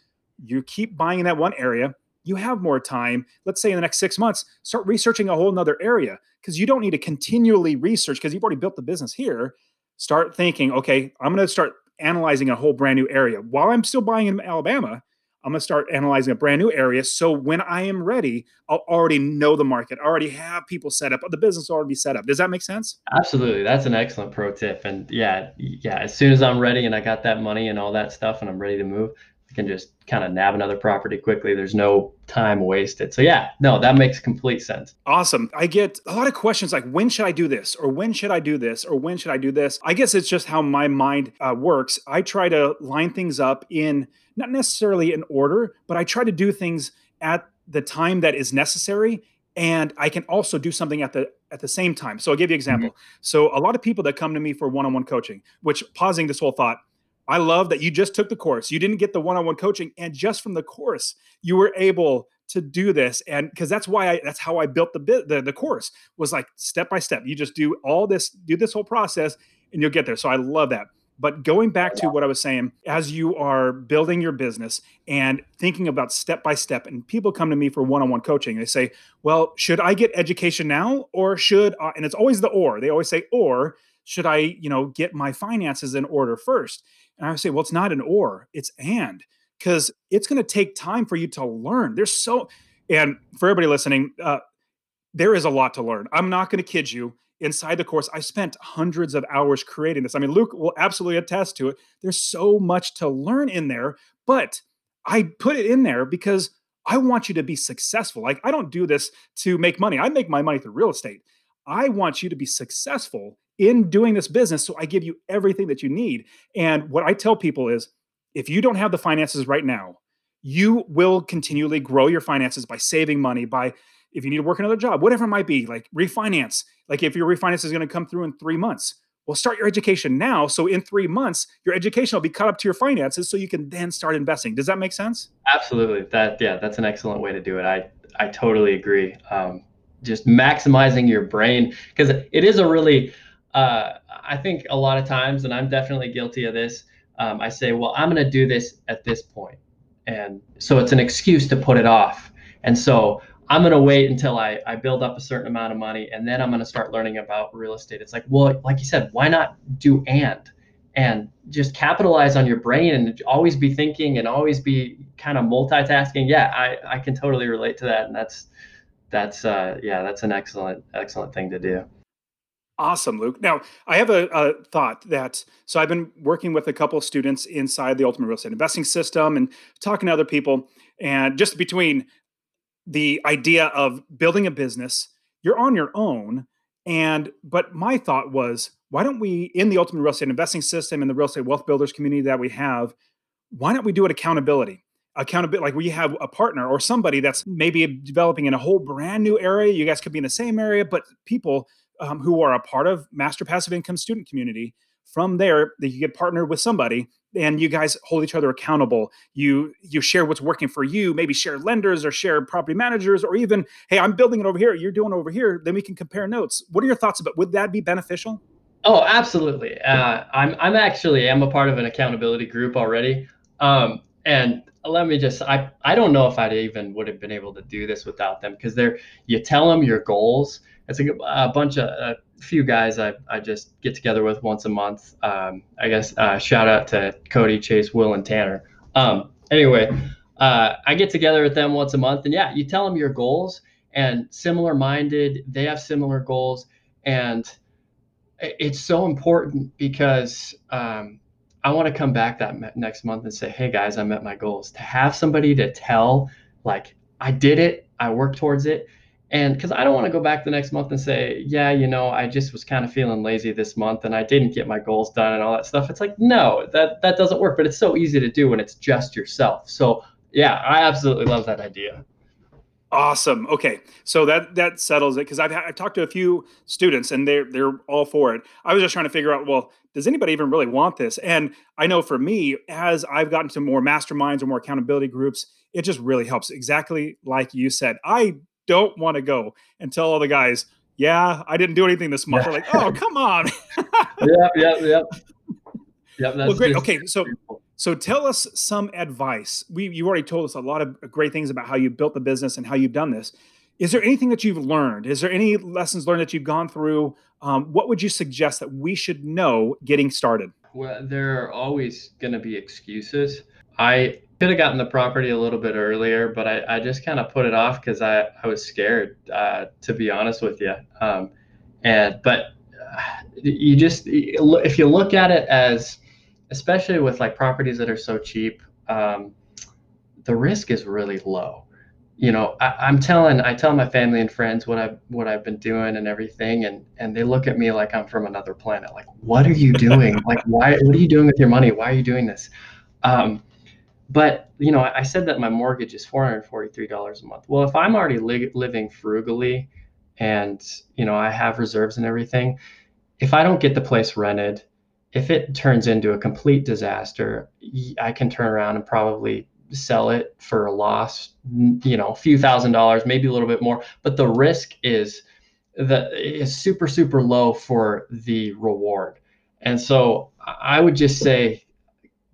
you keep buying in that one area you have more time. Let's say in the next six months, start researching a whole nother area because you don't need to continually research because you've already built the business here. Start thinking, okay, I'm going to start analyzing a whole brand new area. While I'm still buying in Alabama, I'm going to start analyzing a brand new area. So when I am ready, I'll already know the market, I already have people set up, the business will already set up. Does that make sense? Absolutely. That's an excellent pro tip. And yeah, yeah, as soon as I'm ready and I got that money and all that stuff and I'm ready to move, can just kind of nab another property quickly. There's no time wasted. So yeah, no, that makes complete sense. Awesome. I get a lot of questions like when should I do this or when should I do this or when should I do this? I guess it's just how my mind uh, works. I try to line things up in not necessarily in order, but I try to do things at the time that is necessary and I can also do something at the at the same time. So I'll give you an example. Mm-hmm. So a lot of people that come to me for one-on-one coaching, which pausing this whole thought, I love that you just took the course. You didn't get the one-on-one coaching, and just from the course, you were able to do this. And because that's why I that's how I built the bit the, the course was like step by step. You just do all this, do this whole process, and you'll get there. So I love that. But going back to what I was saying, as you are building your business and thinking about step by step, and people come to me for one on one coaching, they say, Well, should I get education now? Or should, uh, and it's always the or, they always say, Or should I, you know, get my finances in order first? And I say, well, it's not an or, it's and, because it's going to take time for you to learn. There's so, and for everybody listening, uh, there is a lot to learn. I'm not going to kid you. Inside the course, I spent hundreds of hours creating this. I mean, Luke will absolutely attest to it. There's so much to learn in there, but I put it in there because I want you to be successful. Like, I don't do this to make money. I make my money through real estate. I want you to be successful in doing this business. So I give you everything that you need. And what I tell people is if you don't have the finances right now, you will continually grow your finances by saving money, by if you need to work another job, whatever it might be, like refinance. Like if your refinance is going to come through in three months, well, start your education now. So in three months, your education will be caught up to your finances, so you can then start investing. Does that make sense? Absolutely. That yeah, that's an excellent way to do it. I I totally agree. Um, just maximizing your brain because it is a really uh, I think a lot of times, and I'm definitely guilty of this, um, I say, well, I'm going to do this at this point. And so it's an excuse to put it off. And so I'm going to wait until I, I build up a certain amount of money and then I'm going to start learning about real estate. It's like, well, like you said, why not do and? And just capitalize on your brain and always be thinking and always be kind of multitasking. Yeah, I, I can totally relate to that. And that's, that's, uh, yeah, that's an excellent, excellent thing to do. Awesome, Luke. Now, I have a, a, thought that so I've been working with a couple of students inside the Ultimate Real Estate Investing System and talking to other people, and just between the idea of building a business, you're on your own. And but my thought was, why don't we, in the Ultimate Real Estate Investing System and the Real Estate Wealth Builders community that we have, why don't we do it accountability? accountability like we have a partner or somebody that's maybe developing in a whole brand new area you guys could be in the same area but people um, who are a part of Master Passive Income student community. From there, you get partnered with somebody, and you guys hold each other accountable. You you share what's working for you. Maybe share lenders or share property managers, or even hey, I'm building it over here. You're doing it over here. Then we can compare notes. What are your thoughts about? Would that be beneficial? Oh, absolutely. Uh, I'm I'm actually I'm a part of an accountability group already. Um, and let me just I I don't know if I'd even would have been able to do this without them because they're you tell them your goals it's a, a bunch of a few guys I, I just get together with once a month. Um, I guess uh, shout out to Cody, Chase, Will, and Tanner. Um, anyway, uh, I get together with them once a month, and yeah, you tell them your goals and similar minded. They have similar goals, and it's so important because um, I want to come back that next month and say, "Hey guys, I met my goals." To have somebody to tell, like, I did it, I worked towards it and because I don't want to go back the next month and say, yeah, you know, I just was kind of feeling lazy this month and I didn't get my goals done and all that stuff. It's like, no, that that doesn't work. But it's so easy to do when it's just yourself. So yeah, I absolutely love that idea. Awesome. Okay, so that that settles it because I've I've talked to a few students and they're they're all for it. I was just trying to figure out, well, does anybody even really want this? And I know for me, as I've gotten to more masterminds or more accountability groups, it just really helps. Exactly like you said, I don't want to go and tell all the guys, yeah, I didn't do anything this month. They're like, oh, come on. <laughs> yeah, yeah, yeah. Yeah, well, great. Okay, so So tell us some advice. We you already told us a lot of great things about how you built the business and how you've done this. Is there anything that you've learned? Is there any lessons learned that you've gone through? Um, what would you suggest that we should know getting started? Well, there are always going to be excuses. I could have gotten the property a little bit earlier, but I, I just kind of put it off because I, I was scared, uh, to be honest with you. Um, and but uh, you just if you look at it as, especially with like properties that are so cheap, um, the risk is really low you know, I, am telling I tell my family and friends what I've what I've been doing and everything, and and they look at me like I'm from another planet. Like, what are you doing? <laughs> like, why? What are you doing with your money? Why are you doing this? Um, but you know, I said that my mortgage is four hundred forty-three dollars a month. Well, if I'm already li- living frugally, and you know, I have reserves and everything, if I don't get the place rented, if it turns into a complete disaster, I can turn around and probably sell it for a loss, you know, a few thousand dollars, maybe a little bit more, but the risk is that is super super low for the reward. And so I would just say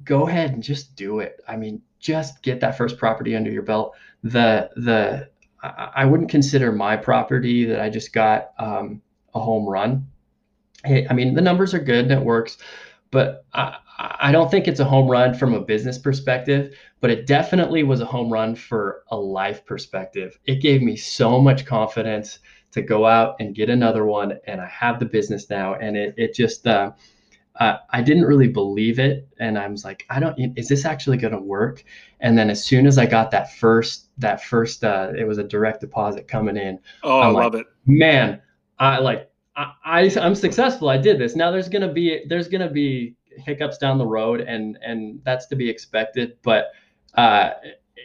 go ahead and just do it. I mean, just get that first property under your belt. The the I wouldn't consider my property that I just got um, a home run. I mean, the numbers are good and it works, but I, I don't think it's a home run from a business perspective, but it definitely was a home run for a life perspective. It gave me so much confidence to go out and get another one, and I have the business now. And it it just uh, uh, I didn't really believe it, and I was like, I don't. Is this actually going to work? And then as soon as I got that first that first uh, it was a direct deposit coming in. Oh, I'm i love like, it, man. I like I, I I'm successful. I did this. Now there's gonna be there's gonna be hiccups down the road, and and that's to be expected. But uh,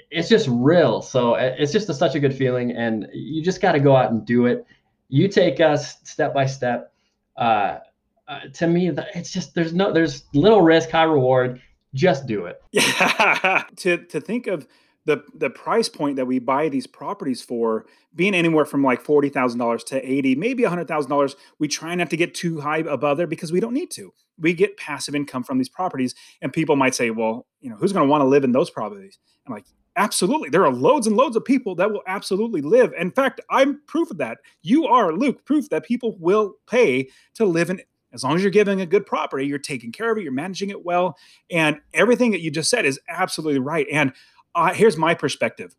it's just real. So uh, it's just a, such a good feeling, and you just got to go out and do it. You take us step by step. Uh, uh, to me, it's just there's no there's little risk, high reward. Just do it. Yeah. <laughs> to to think of the the price point that we buy these properties for being anywhere from like forty thousand dollars to eighty, maybe hundred thousand dollars. We try not to get too high above there because we don't need to. We get passive income from these properties, and people might say, "Well, you know, who's going to want to live in those properties?" I'm like, absolutely. There are loads and loads of people that will absolutely live. In fact, I'm proof of that. You are Luke, proof that people will pay to live in as long as you're giving a good property, you're taking care of it, you're managing it well, and everything that you just said is absolutely right. And uh, here's my perspective.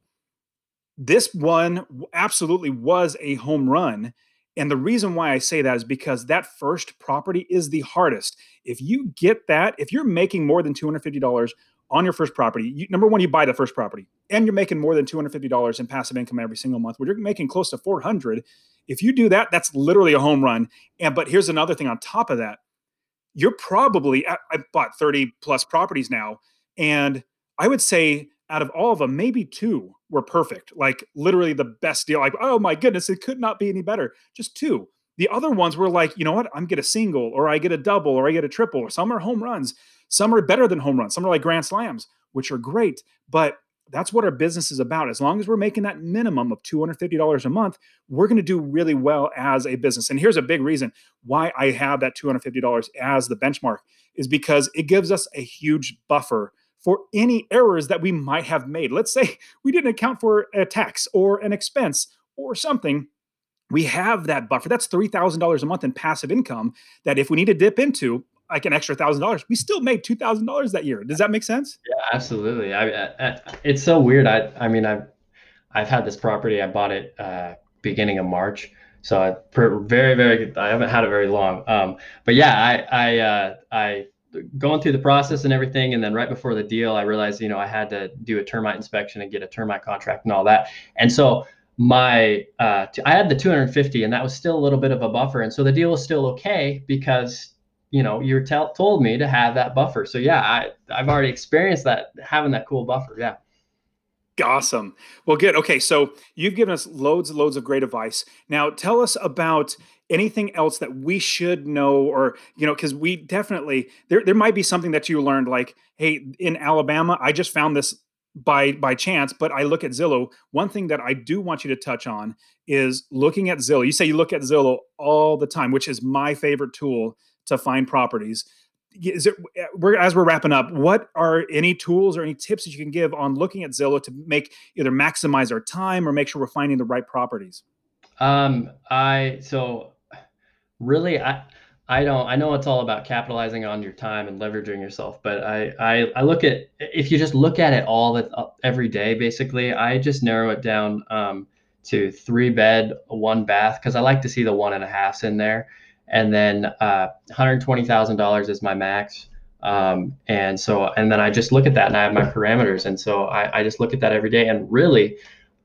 This one absolutely was a home run. And the reason why I say that is because that first property is the hardest. If you get that, if you're making more than $250 on your first property, you, number one, you buy the first property and you're making more than $250 in passive income every single month, where you're making close to 400. If you do that, that's literally a home run. And, but here's another thing on top of that. You're probably, I bought 30 plus properties now. And I would say out of all of them, maybe two were perfect. Like literally the best deal. Like, oh my goodness, it could not be any better. Just two. The other ones were like, you know what? I'm get a single or I get a double or I get a triple. Or some are home runs. Some are better than home runs. Some are like grand slams, which are great. But that's what our business is about. As long as we're making that minimum of $250 a month, we're going to do really well as a business. And here's a big reason why I have that $250 as the benchmark is because it gives us a huge buffer for any errors that we might have made. Let's say we didn't account for a tax or an expense or something. We have that buffer. That's $3,000 a month in passive income that if we need to dip into like an extra thousand dollars, we still made $2,000 that year. Does that make sense? Yeah, absolutely. I, I, it's so weird. I, I mean, I've, I've had this property. I bought it uh, beginning of March. So I very, very, I haven't had it very long. Um, but yeah, I, I, uh, I going through the process and everything and then right before the deal i realized you know i had to do a termite inspection and get a termite contract and all that and so my uh, I had the 250 and that was still a little bit of a buffer and so the deal was still okay because you know you tell, told me to have that buffer so yeah i i've already experienced that having that cool buffer yeah Awesome. Well, good. Okay, so you've given us loads and loads of great advice. Now, tell us about anything else that we should know, or you know, because we definitely there there might be something that you learned, like, hey, in Alabama, I just found this by by chance, but I look at Zillow. One thing that I do want you to touch on is looking at Zillow. You say you look at Zillow all the time, which is my favorite tool to find properties. Is it we're as we're wrapping up what are any tools or any tips that you can give on looking at zillow to make either maximize our time or make sure we're finding the right properties? Um i so really i i don't i know it's all about capitalizing on your time and leveraging yourself but i i, I look at if you just look at it all that uh, every day basically i just narrow it down um to three bed one bath because i like to see the one and a halfs in there and then uh, $120,000 is my max. Um, and so, and then I just look at that and I have my parameters. And so I, I just look at that every day. And really,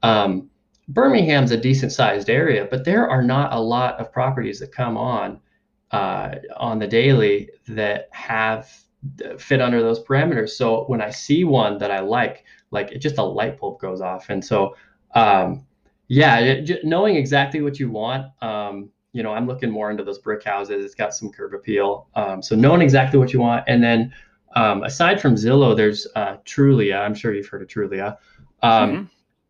um, Birmingham's a decent sized area, but there are not a lot of properties that come on uh, on the daily that have fit under those parameters. So when I see one that I like, like it just a light bulb goes off. And so, um, yeah, it, knowing exactly what you want, um, you know, I'm looking more into those brick houses. It's got some curb appeal. Um, so knowing exactly what you want. And then um, aside from Zillow, there's uh, Trulia. I'm sure you've heard of Trulia. Um, mm-hmm.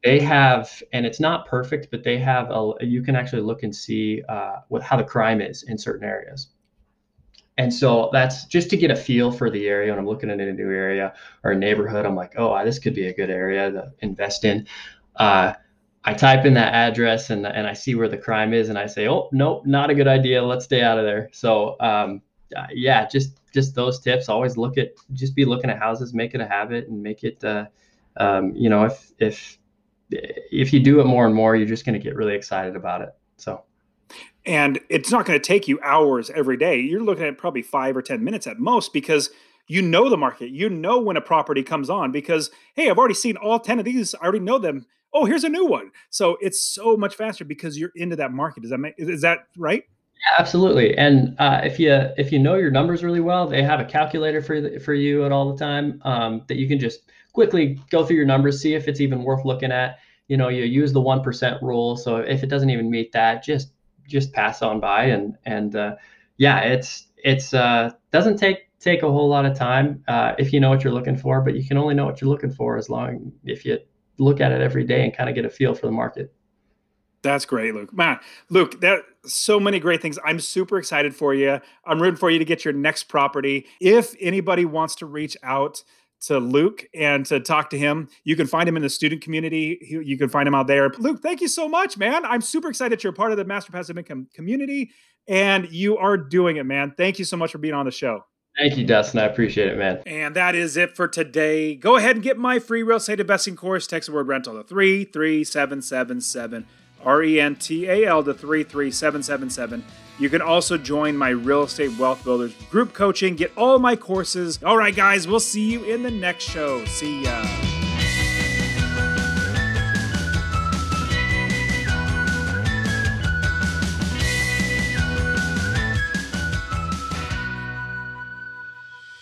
They have, and it's not perfect, but they have a, you can actually look and see uh, what, how the crime is in certain areas. And so that's just to get a feel for the area. When I'm looking at a new area or a neighborhood, I'm like, oh, this could be a good area to invest in. Uh, I type in that address and and I see where the crime is, and I say, oh nope, not a good idea. Let's stay out of there. So um, uh, yeah, just just those tips. Always look at just be looking at houses, make it a habit, and make it. Uh, um, you know, if if if you do it more and more, you're just going to get really excited about it. So. And it's not going to take you hours every day. You're looking at probably five or ten minutes at most because you know the market. You know when a property comes on because hey, I've already seen all ten of these. I already know them oh, here's a new one. So it's so much faster because you're into that market. Does that make is that right? Yeah, absolutely. And uh, if you if you know your numbers really well, they have a calculator for the, for you at all the time um, that you can just quickly go through your numbers, see if it's even worth looking at. You know, you use the one percent rule. So if it doesn't even meet that, just just pass on by and and uh, yeah, it's it's uh, doesn't take take a whole lot of time uh, if you know what you're looking for, but you can only know what you're looking for as long if you look at it every day and kind of get a feel for the market. That's great, Luke. Man, Luke, that so many great things. I'm super excited for you. I'm rooting for you to get your next property. If anybody wants to reach out to Luke and to talk to him, you can find him in the student community. You can find him out there. Luke, thank you so much, man. I'm super excited that you're part of the Master Passive Income community and you are doing it, man. Thank you so much for being on the show. Thank you, Dustin. I appreciate it, man. And that is it for today. Go ahead and get my free real estate investing course. Text the word rental to 33777. R E N T A L to 33777. You can also join my Real Estate Wealth Builders group coaching, get all my courses. All right, guys, we'll see you in the next show. See ya.